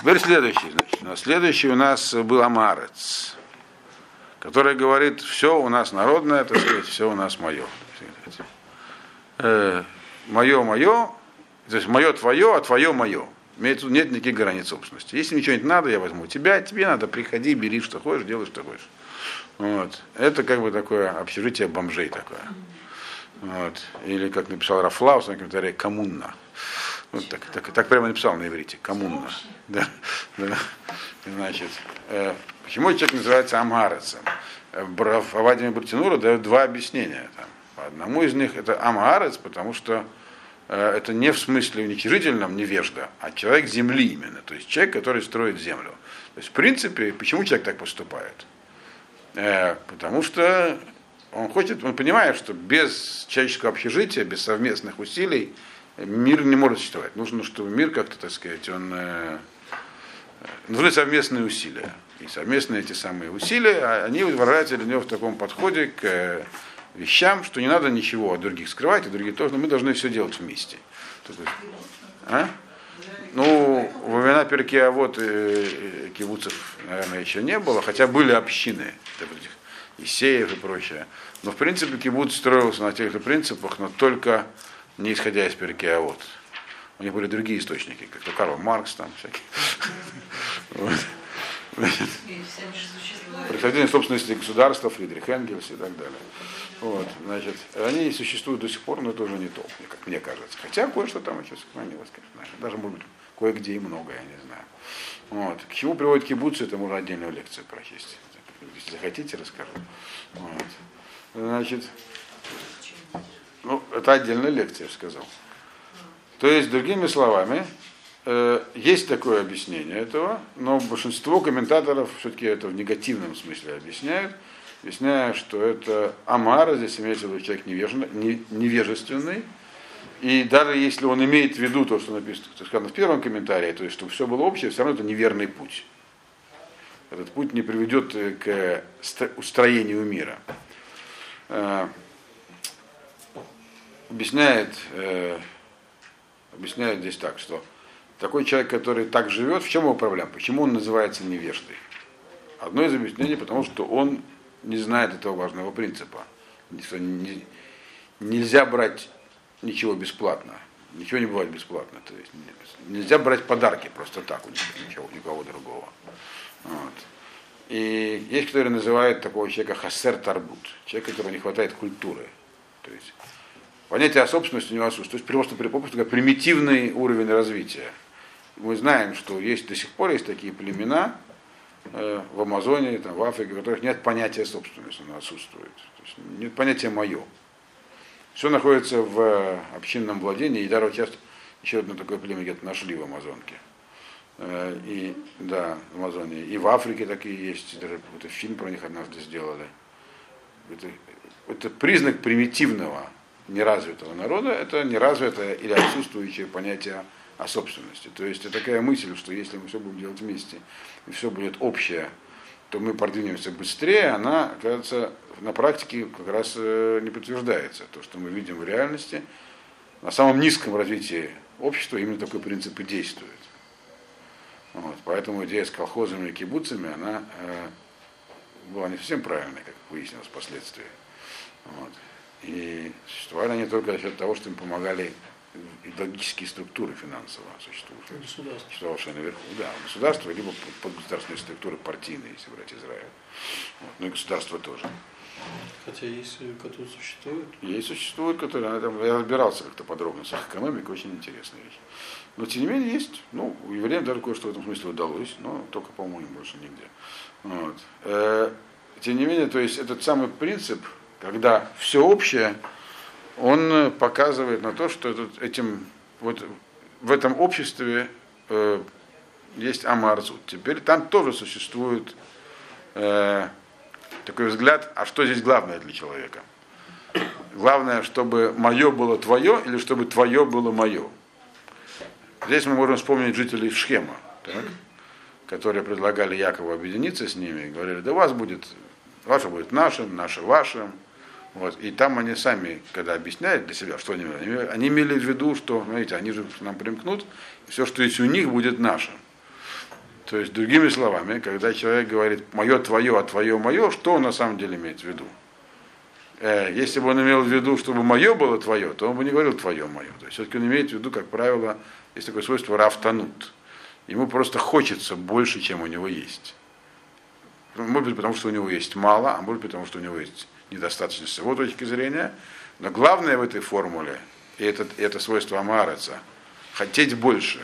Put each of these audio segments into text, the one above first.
Теперь следующий, значит. Следующий у нас был Амарец, который говорит, все у нас народное, так сказать, все у нас мое. Э, мое, мое, то есть мое твое, а твое мое. Нет никаких границ собственности. Если мне что-нибудь надо, я возьму тебя, тебе надо, приходи, бери, что хочешь, делай, что хочешь. Вот. Это как бы такое общежитие бомжей такое. Вот. Или, как написал Рафлаус на комментарии, коммуна. Вот так, так, так прямо написал на иврите, коммуна. Да, да. Значит, э, почему человек называется Амгарецем? В Авадиме Бартинура дают два объяснения. Там. По одному из них это Амгарец, потому что э, это не в смысле уничижительном невежда, а человек земли именно. То есть человек, который строит землю. То есть, в принципе, почему человек так поступает? Э, потому что он хочет, он понимает, что без человеческого общежития, без совместных усилий мир не может существовать. Нужно, чтобы мир как-то, так сказать, он... Э, нужны совместные усилия. И совместные эти самые усилия, а они выражаются для него в таком подходе к э, вещам, что не надо ничего от других скрывать, и другие тоже, но мы должны все делать вместе. А? Ну, во времена Перке, а вот э, кибуцев, наверное, еще не было, хотя были общины, этих Исеев и прочее. Но, в принципе, кибуц строился на тех же принципах, но только не исходя из Перке, а вот. У них были другие источники, как то Карл Маркс там всякие. Происхождение собственности государства, Фридрих Энгельс и так далее. Вот, значит, они существуют до сих пор, но это уже не то, как мне кажется. Хотя кое-что там еще сохранилось, конечно. Даже, может быть, кое-где и много, я не знаю. Вот. К чему приводит кибуцы, это можно отдельную лекцию прочесть. Если захотите, расскажу. Вот. Значит, ну, это отдельная лекция, я сказал. То есть, другими словами, э, есть такое объяснение этого, но большинство комментаторов все-таки это в негативном смысле объясняют, объясняя, что это Амара, здесь имеется в виду человек невежественный, и даже если он имеет в виду то, что написано сказано в первом комментарии, то есть, что все было общее, все равно это неверный путь. Этот путь не приведет э, к устроению мира. Объясняет, э, объясняет здесь так, что такой человек, который так живет, в чем его проблема? Почему он называется невеждой? Одно из объяснений, потому что он не знает этого важного принципа. Что нельзя брать ничего бесплатно. Ничего не бывает бесплатно. То есть нельзя брать подарки просто так у никого, никого другого. Вот. И есть, которые называют такого человека хасер тарбут, человек, которого не хватает культуры. То есть понятие о собственности у него отсутствует. То есть просто попросту примитивный уровень развития. Мы знаем, что есть до сих пор есть такие племена э, в Амазоне, там, в Африке, у которых нет понятия собственности, оно отсутствует. То есть нет понятия мое. Все находится в общинном владении, и даже сейчас еще одно такое племя где-то нашли в Амазонке. Э, и, да, в Амазоне. И в Африке такие есть, даже какой-то фильм про них однажды сделали. Это, это признак примитивного, неразвитого народа, это неразвитое или отсутствующее понятие о собственности. То есть это такая мысль, что если мы все будем делать вместе, и все будет общее, то мы продвинемся быстрее, она, кажется, на практике как раз э, не подтверждается. То, что мы видим в реальности, на самом низком развитии общества именно такой принцип и действует. Вот, поэтому идея с колхозами и кибуцами, она э, была не совсем правильной, как выяснилось впоследствии. Вот. И существовали они только за счет того, что им помогали идеологические структуры финансово существовавшие, существовавшие наверху. Да, государство, либо под государственные структуры партийные, если брать Израиль. Вот. Ну и государство тоже. Хотя есть, которые существуют. Есть существуют, которые, я разбирался как-то подробно с их экономикой, очень интересная вещь. Но тем не менее есть, ну, евреям даже кое-что в этом смысле удалось, но только, по-моему, больше нигде. Вот. Э, тем не менее, то есть этот самый принцип, когда все общее, он показывает на то, что этот, этим, вот в этом обществе э, есть Амарзут. Теперь там тоже существует э, такой взгляд, а что здесь главное для человека? Главное, чтобы мое было твое или чтобы твое было мое. Здесь мы можем вспомнить жителей Шхема, так, которые предлагали Якову объединиться с ними и говорили, да у вас будет, ваше будет нашим, наше вашим. Вот. И там они сами, когда объясняют для себя, что они имели, они имели в виду, что, знаете, они же нам примкнут, и все, что есть у них, будет нашим. То есть, другими словами, когда человек говорит мое твое, а твое мое, что он на самом деле имеет в виду? Э, если бы он имел в виду, чтобы мое было твое, то он бы не говорил твое мое. То есть все-таки он имеет в виду, как правило, есть такое свойство рафтанут. Ему просто хочется больше, чем у него есть. Может быть, потому что у него есть мало, а может быть, потому что у него есть недостаточно с его точки зрения. Но главное в этой формуле, и это, это свойство Амареца, хотеть больше.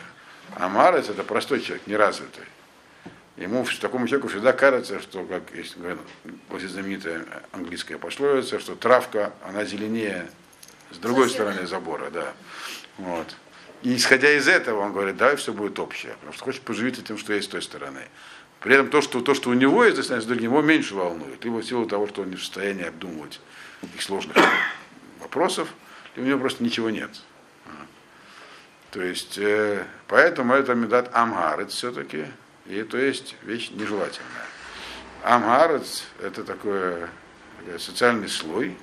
Амарец это простой человек, неразвитый. Ему, такому человеку всегда кажется, что, как есть очень знаменитая английская пословица, что травка, она зеленее с другой Соседа. стороны забора, да. Вот. И исходя из этого, он говорит, давай все будет общее, потому что хочет поживиться тем, что есть с той стороны. При этом то, что, то, что у него есть, с другим, его меньше волнует. Либо в силу того, что он не в состоянии обдумывать их сложных вопросов, и у него просто ничего нет. То есть, э, поэтому это медат амгарец все-таки, и то есть вещь нежелательная. Амгарец это такой социальный слой.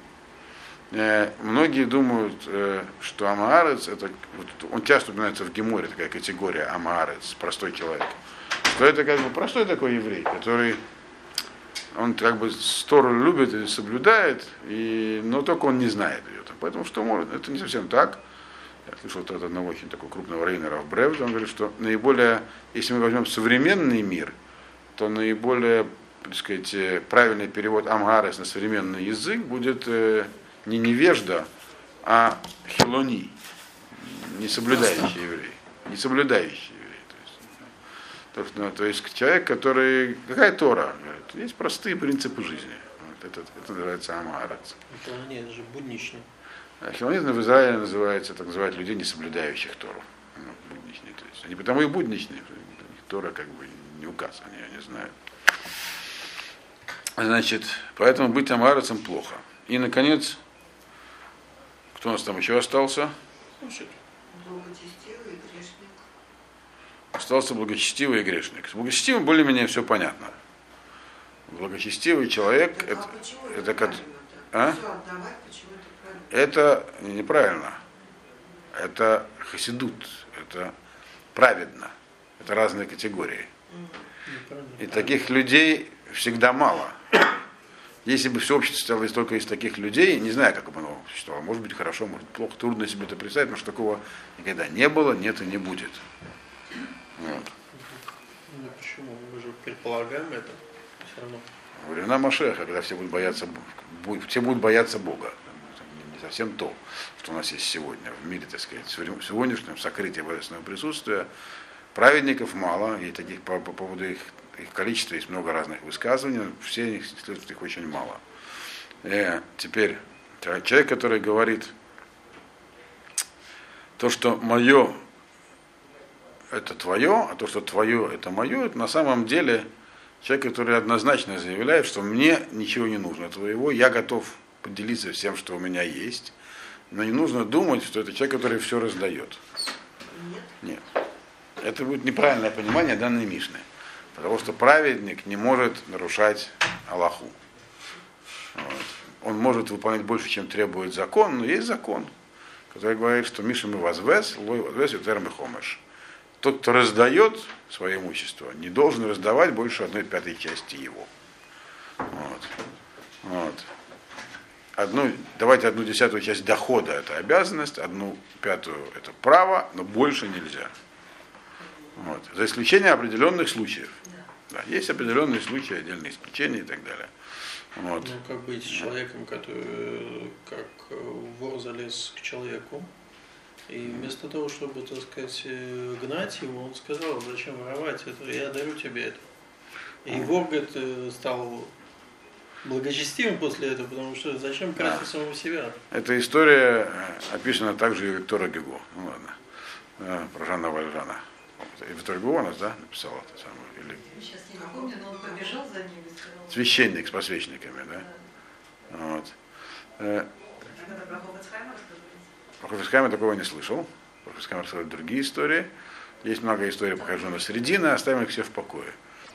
Э, многие думают, э, что амгарец, это, вот, он часто упоминается в Геморе, такая категория амгарец, простой человек. Что это как бы простой такой еврей, который он как бы Тору любит и соблюдает, и, но только он не знает ее. Поэтому что может, это не совсем так. Я слышал от одного очень такого крупного рейнера в Бревде, он говорит, что наиболее, если мы возьмем современный мир, то наиболее, так сказать, э, правильный перевод Амгарес на современный язык будет э, не невежда, а хилони, не соблюдающий еврей, не. То есть, то, есть, ну, то есть человек, который, какая Тора? Говорит, есть простые принципы жизни. Вот это, это называется Амгарец. Это, нет, это же будничный. Хилонизм в Израиле называется, так называют людей, не соблюдающих Тору. Ну, будничные, то есть. Они потому и будничные, Тора как бы не указ, они ее не знают. Значит, поэтому быть амарцем плохо. И, наконец, кто у нас там еще остался? Грешник. Остался благочестивый и грешник. С благочестивым более-менее все понятно. Благочестивый человек Так, это, а это, это как- а? Отдавать, это правильно? это неправильно. Это хасидут, это праведно. Это разные категории. И таких людей всегда мало. Если бы все общество состояло из- только из таких людей, не знаю, как бы оно существовало, может быть хорошо, может плохо, трудно себе это представить, потому что такого никогда не было, нет и не будет. Вот. Ну, почему? Мы же предполагаем это. Все равно. Времена Машеха, когда все будут бояться, все будут бояться Бога. Не совсем то, что у нас есть сегодня в мире, так сказать, в сегодня- в сегодняшнем сокрытии божественного присутствия. Праведников мало, и таких по, по поводу их, их количества есть много разных высказываний, все их, их очень мало. Э, теперь, человек, который говорит, то, что мое это твое, а то, что твое это мое, это на самом деле человек, который однозначно заявляет, что мне ничего не нужно твоего, я готов поделиться всем, что у меня есть, но не нужно думать, что это человек, который все раздает. Нет. Нет. Это будет неправильное понимание данной Мишны. Потому что праведник не может нарушать Аллаху. Вот. Он может выполнять больше, чем требует закон, но есть закон, который говорит, что Миша мы возвес, лой возвес, ютер хомеш. Тот, кто раздает свое имущество, не должен раздавать больше одной пятой части его. Вот. Вот. Одну, давайте одну десятую часть дохода это обязанность, одну пятую это право, но больше нельзя. Вот. За исключением определенных случаев. Да, есть определенные случаи, отдельные исключения и так далее. Вот. Ну, как быть с человеком, который, э, как э, вор залез к человеку, и вместо того, чтобы, так сказать, э, гнать его, он сказал, зачем воровать это, я дарю тебе это. И вор, говорит, э, стал благочестивым после этого, потому что зачем красть самого себя? Эта история э, описана также и у Виктора Гюго. Ну ладно. Э, Про Жанна Вальжана. Вот. И Виктор Гюго у нас, да, написал это самое? Или Сейчас не напомню, но он побежал за ним и сказал. священник с посвященниками, да? Вот. Э, Так это про рассказывается? Про Хофисхайма такого не слышал. Про Хофисхайма рассказывают другие истории. Есть много историй покажу на середины, оставим их все в покое.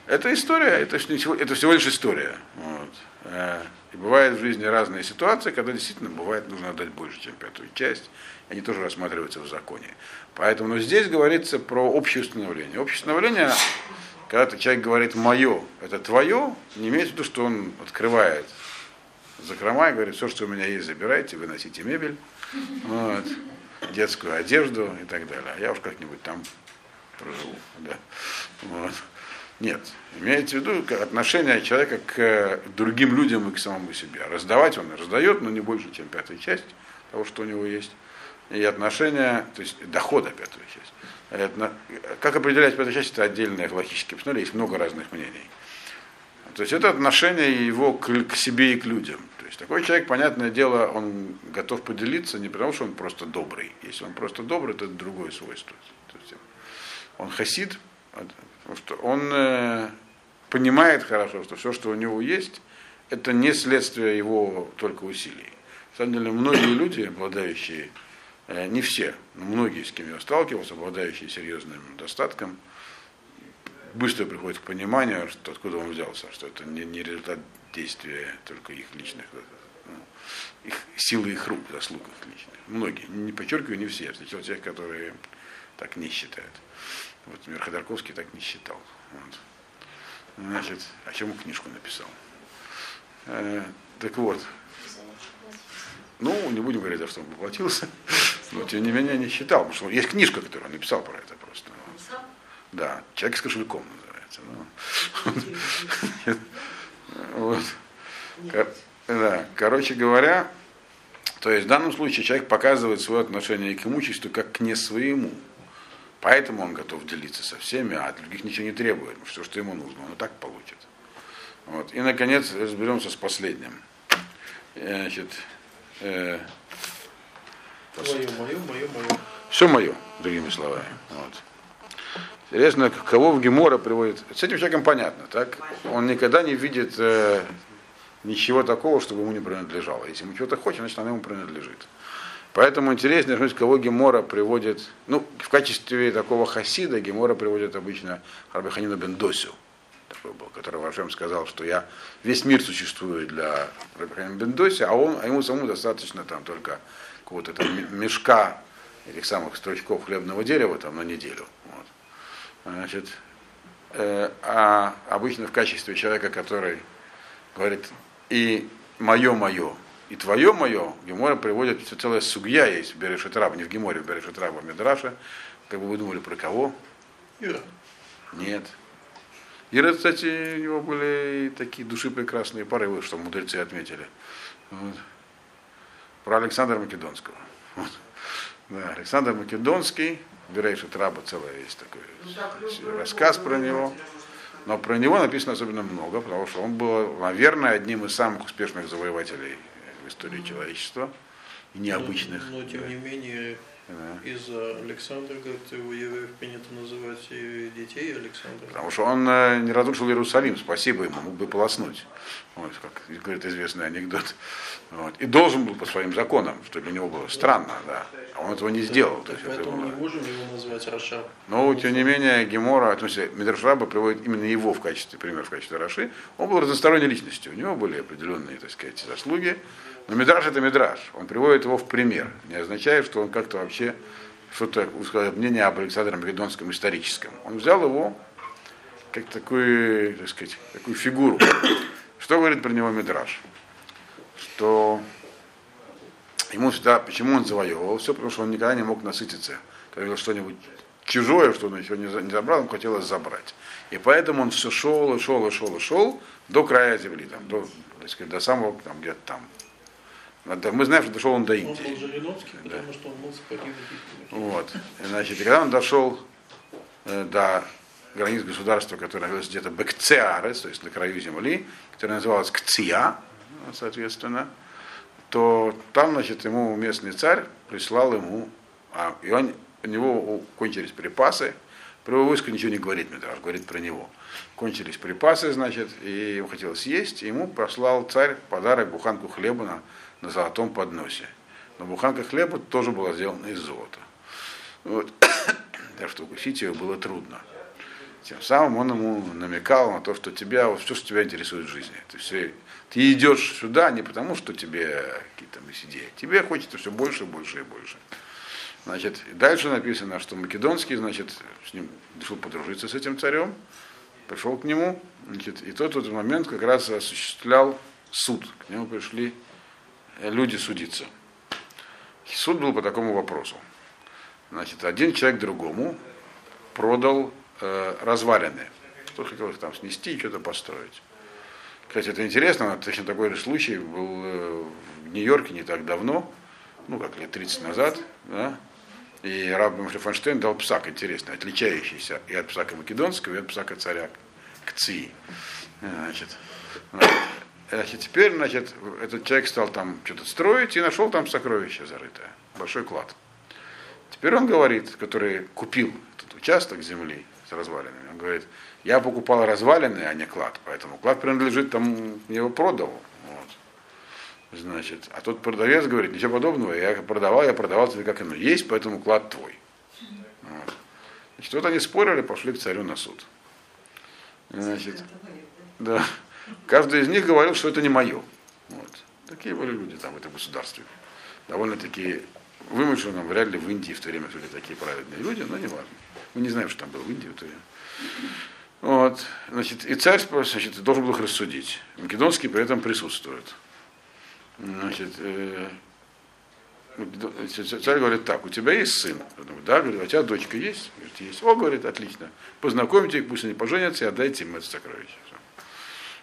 Это история, это, это всего лишь история. Вот. Э, И бывают в жизни разные ситуации, когда действительно бывает нужно отдать больше, чем пятую часть. Они тоже рассматриваются в законе. Поэтому но здесь говорится про общее установление. Общее установление когда человек говорит мое, это твое, не имеется в виду, что он открывает закрома и говорит, все, что у меня есть, забирайте, выносите мебель, вот, детскую одежду и так далее. А я уж как-нибудь там проживу. Да. Вот. Нет. Имеется в виду отношение человека к другим людям и к самому себе. Раздавать он раздает, но не больше, чем пятая часть того, что у него есть. И отношение, то есть дохода пятая часть. Это, как определять пятую часть, это отдельное логически посмотрели, есть много разных мнений. То есть это отношение его к, к себе и к людям. То есть такой человек, понятное дело, он готов поделиться не потому, что он просто добрый. Если он просто добрый, то это другое свойство. То есть он хасид, потому что он э, понимает хорошо, что все, что у него есть, это не следствие его только усилий. На самом деле, многие люди, обладающие Э, не все, но многие, с кем я сталкивался, обладающие серьезным достатком, быстро приходят к пониманию, что, откуда он взялся, что это не, не результат действия только их личных, э, ну, их, силы их рук, заслуг их личных. Многие, не подчеркиваю, не все, я встречал тех, которые так не считают. Вот например, Ходорковский так не считал. Вот. Значит, о чем книжку написал. Э, так вот, ну, не будем говорить, за что он поплатился. Но тем не менее не считал, потому что есть книжка, которую он написал про это просто. Да, человек с кошельком называется. Вот. Да, короче говоря, то есть в данном случае человек показывает свое отношение к имуществу как к не своему. Поэтому он готов делиться со всеми, а от других ничего не требует. Все, что ему нужно, он и так получит. Вот. И, наконец, разберемся с последним. Значит, э, Мое, мое, мое, мое. Все мое, другими словами. Вот. Интересно, кого в Гемора приводит. С этим человеком понятно, так? Он никогда не видит э, ничего такого, чтобы ему не принадлежало. Если ему чего-то хочет, значит оно ему принадлежит. Поэтому интересно, кого Гемора приводит, ну, в качестве такого хасида Гемора приводит обычно Рабиханина Бендосю, такой был, который Вашем сказал, что я, весь мир существует для Рабиханина Бендоси, а, он, а ему самому достаточно там только какого-то там мешка этих самых стручков хлебного дерева там на неделю. Значит, э, а обычно в качестве человека, который говорит и мое мое, и твое мое, Гемора приводит целая сугья есть в Берешетраб, не в Геморе, в Берешетрабе, а в Медраше. Как бы вы думали, про кого? Ира. Нет. Ира, кстати, у него были такие души прекрасные порывы, что мудрецы отметили. Вот про Александра Македонского. Вот. Да, Александр Македонский, Берейши Траба целый есть такой ну, рассказ про него. Но про него написано особенно много, потому что он был, наверное, одним из самых успешных завоевателей в истории человечества и необычных. Но, но тем да. не менее, Да. из-за Александра, как у евреев принято называть детей Александра. Потому что он э, не разрушил Иерусалим, спасибо ему, мог бы полоснуть. Вот, как говорит известный анекдот. Вот. И должен был по своим законам, что для него было странно, да. А он этого не сделал. То Так есть это поэтому было- не можем его назвать Раша. Но, тем не менее, Гемора, в смысле, Мидрашраба приводит именно его в качестве, пример в качестве Раши. Он был разносторонней личностью, у него были определенные, так сказать, заслуги. Но Мидраш это Мидраш, он приводит его в пример. Не означает, что он как-то вообще что-то высказывает мнение об Александре Македонском историческом. Он взял его как такую, так сказать, такую фигуру. Что говорит про него Мидраш? Что ему всегда, почему он завоевывал все, потому что он никогда не мог насытиться. Когда видел что-нибудь чужое, что он еще не забрал, ему хотелось забрать. И поэтому он все шел и шел и шел и шел до края земли, там, до, так сказать, до самого, там, где-то там. Мы знаем, что дошел он до Он был Индии. Жириновский, потому что он мог погибнуть. Вот. И, Значит, и когда он дошел э, до границ государства, которое находилось где-то Бекцеарес, то есть на краю земли, которое называлось Кция, соответственно, то там, значит, ему местный царь прислал ему, а, и он, у него кончились припасы, про его войско ничего не говорит, Мидраш, говорит про него. Кончились припасы, значит, и ему хотелось есть, и ему послал царь подарок буханку хлеба на, на золотом подносе. Но буханка хлеба тоже была сделана из золота. Вот. Так что укусить ее было трудно. Тем самым он ему намекал на то, что тебя, вот все, что тебя интересует в жизни. Ты, все, ты идешь сюда не потому, что тебе какие-то идеи. Тебе хочется все больше, больше и больше. Значит, и дальше написано, что Македонский, значит, с ним решил подружиться с этим царем. пришел к нему, значит, и тот в этот момент как раз осуществлял суд. К нему пришли э, люди судиться. Суд был по такому вопросу. Значит, один человек другому продал э, развалины. Кто хотел их там снести и что-то построить. Кстати, это интересно, точно такой же случай был э, в Нью-Йорке не так давно, ну, как лет 30 назад, да, и раб Фонштейн дал псак интересный, отличающийся и от псака македонского, и от псака царя Кции. Значит, значит, теперь, значит, этот человек стал там что-то строить и нашел там сокровище зарытое, большой клад. Теперь он говорит, который купил этот участок земли с развалинами, он говорит, я покупал развалины, а не клад, поэтому клад принадлежит тому, я его продал. Значит, а тот продавец говорит, ничего подобного, я продавал, я продавал тебе как оно есть, поэтому клад твой. Вот. Значит, вот они спорили, пошли к царю на суд. Значит, да. Каждый из них говорил, что это не мое. Вот. Такие были люди там в этом государстве. Довольно-таки вымышленном, вряд ли в Индии в то время были такие праведные люди, но не важно. Мы не знаем, что там было в Индии в то время. Вот. Значит, и царь значит, должен был их рассудить. Македонский при этом присутствует. Значит, э, царь говорит так, у тебя есть сын? думаю, да, говорит, у тебя дочка есть? Говорит, есть. О, говорит, отлично. Познакомьте их, пусть они поженятся и отдайте им это сокровище.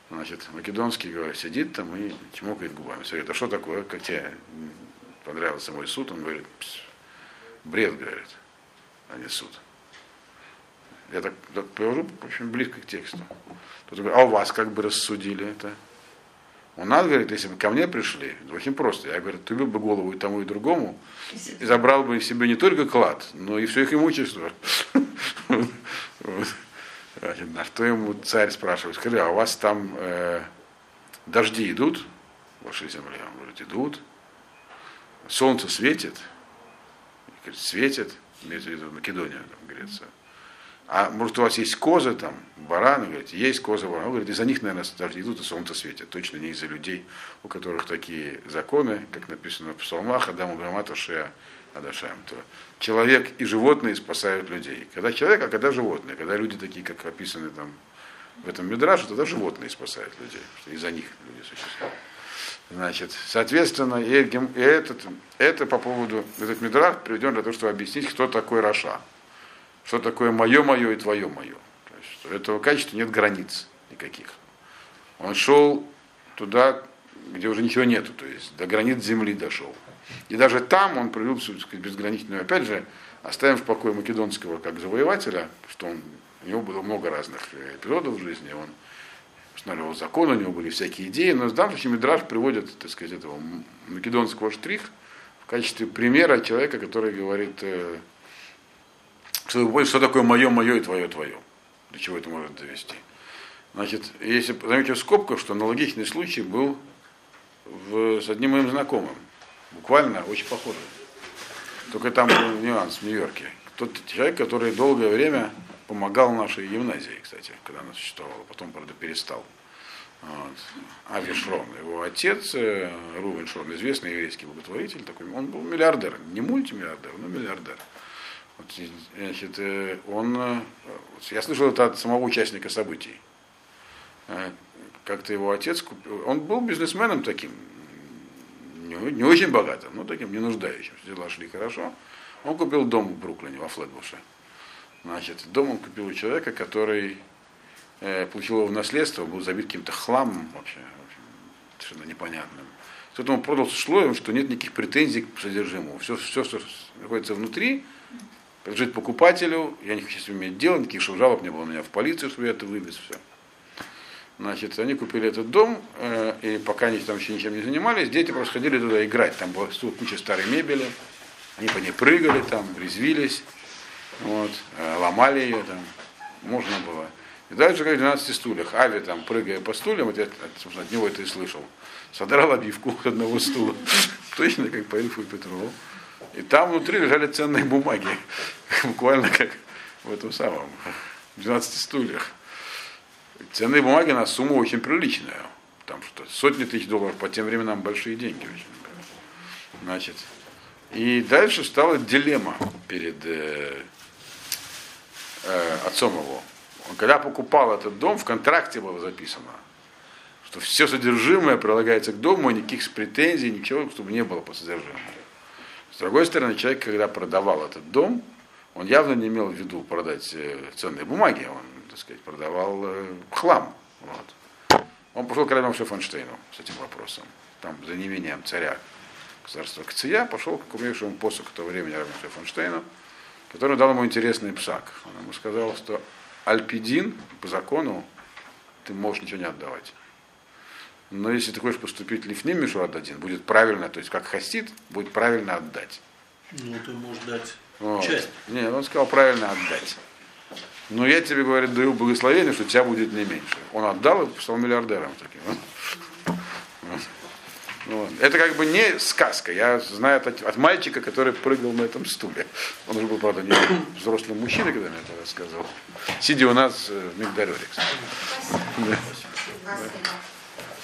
Значит, Македонский говорит, сидит там и чмокает губами. Говорит, а что такое, как тебе понравился мой суд? Он говорит, бред, говорит, а не суд. Я так, так привожу очень близко к тексту. Тут говорит, а у вас как бы рассудили это? У нас, говорит, если бы ко мне пришли, очень просто. Я, говорю, ты бы голову и тому, и другому, и забрал бы себе не только клад, но и все их имущество. На что ему царь спрашивает, скажи, а у вас там э, дожди идут в вашей земле? Он говорит, идут. Солнце светит? Говорит, светит, имеется в виду Македония, Греция. А может, у вас есть козы там, бараны, говорите, есть козы, бараны. Он говорит, из-за них, наверное, даже идут и солнце светит. Точно не из-за людей, у которых такие законы, как написано в псалмах, Адаму Грамата Шея Адашаем. То человек и животные спасают людей. Когда человек, а когда животные. Когда люди такие, как описаны там в этом Мидраше, тогда животные спасают людей. Что из-за них люди существуют. Значит, соответственно, и, этот, это по поводу, этот Мидраш приведен для того, чтобы объяснить, кто такой Раша что такое мое, мое и твое, мое. То есть, у этого качества нет границ никаких. Он шел туда, где уже ничего нету, то есть до границ земли дошел. И даже там он проявил сказать, безграничную, опять же, оставим в покое Македонского как завоевателя, что он, у него было много разных эпизодов в жизни, он устанавливал закон, у него были всякие идеи, но в данном случае Мидраж приводит, так сказать, этого македонского штрих в качестве примера человека, который говорит, э, что, что такое мое, мое и твое, твое. До чего это может довести. Значит, если заметьте в скобках, что аналогичный случай был в, с одним моим знакомым. Буквально очень похожий. Только там был нюанс в Нью-Йорке. Тот человек, который долгое время помогал нашей гимназии, кстати, когда она существовала, потом, правда, перестал. Вот. Ави Шрон, его отец, э, Рувен Шрон, известный еврейский благотворитель, такой, он был миллиардер, не мультимиллиардер, но миллиардер. Значит, э, он, э, я слышал это от самого участника событий. Э, как-то его отец купил, он был бизнесменом таким, не, не очень богатым, но таким не нуждающимся, дела шли хорошо. Он купил дом в Бруклине, во Флетбуше. Значит, дом он купил у человека, который э, получил его в наследство, был забит каким-то хламом вообще, совершенно непонятным. Поэтому он продал с условием, что нет никаких претензий к содержимому. Все, все, что находится внутри, принадлежит покупателю, я не хочу с ним иметь дело, никаких чтобы жалоб не было у меня в полицию, чтобы я это вывез, все. Значит, они купили этот дом, э, и пока они там еще ничем не занимались, дети просто ходили туда играть. Там была куча старой мебели, они по ней прыгали там, резвились, вот, э, ломали ее там, можно было. И дальше в 12 стульях. Ави там, прыгая по стульям, вот я, собственно, от него это и слышал, содрал обивку одного стула. Точно как по Ильфу Петрову. И там внутри лежали ценные бумаги, буквально как в этом самом, в 12 стульях. Ценные бумаги на сумму очень приличная. Там что сотни тысяч долларов по тем временам большие деньги очень. Значит, и дальше стала дилемма перед э, э, отцом его. Он когда покупал этот дом, в контракте было записано, что все содержимое прилагается к дому, никаких претензий, ничего, чтобы не было по содержимому. С другой стороны, человек, когда продавал этот дом, он явно не имел в виду продать э, ценные бумаги, он, так сказать, продавал э, хлам. Вот. Он пошел к Равину Шефанштейну с этим вопросом, там, за неимением царя государства Кция, пошел к умевшему посоху того времени Равину Шефанштейну, который дал ему интересный псак. Он ему сказал, что альпидин по закону ты можешь ничего не отдавать. Но если ты хочешь поступить лифним мишур отдадин, будет правильно, то есть как хасид, будет правильно отдать. Ну, ты можешь дать Вот. часть. Не, он сказал правильно отдать. Но я тебе, говорит, даю благословение, что у тебя будет не меньше. Он отдал и стал миллиардером таким. Вот. Это как бы не сказка. Я знаю от, от мальчика, который прыгал на этом стуле. Он уже был, правда, не взрослым мужчиной, когда мне это рассказывал. Сидя у нас э, в Мигдарере, кстати. Спасибо.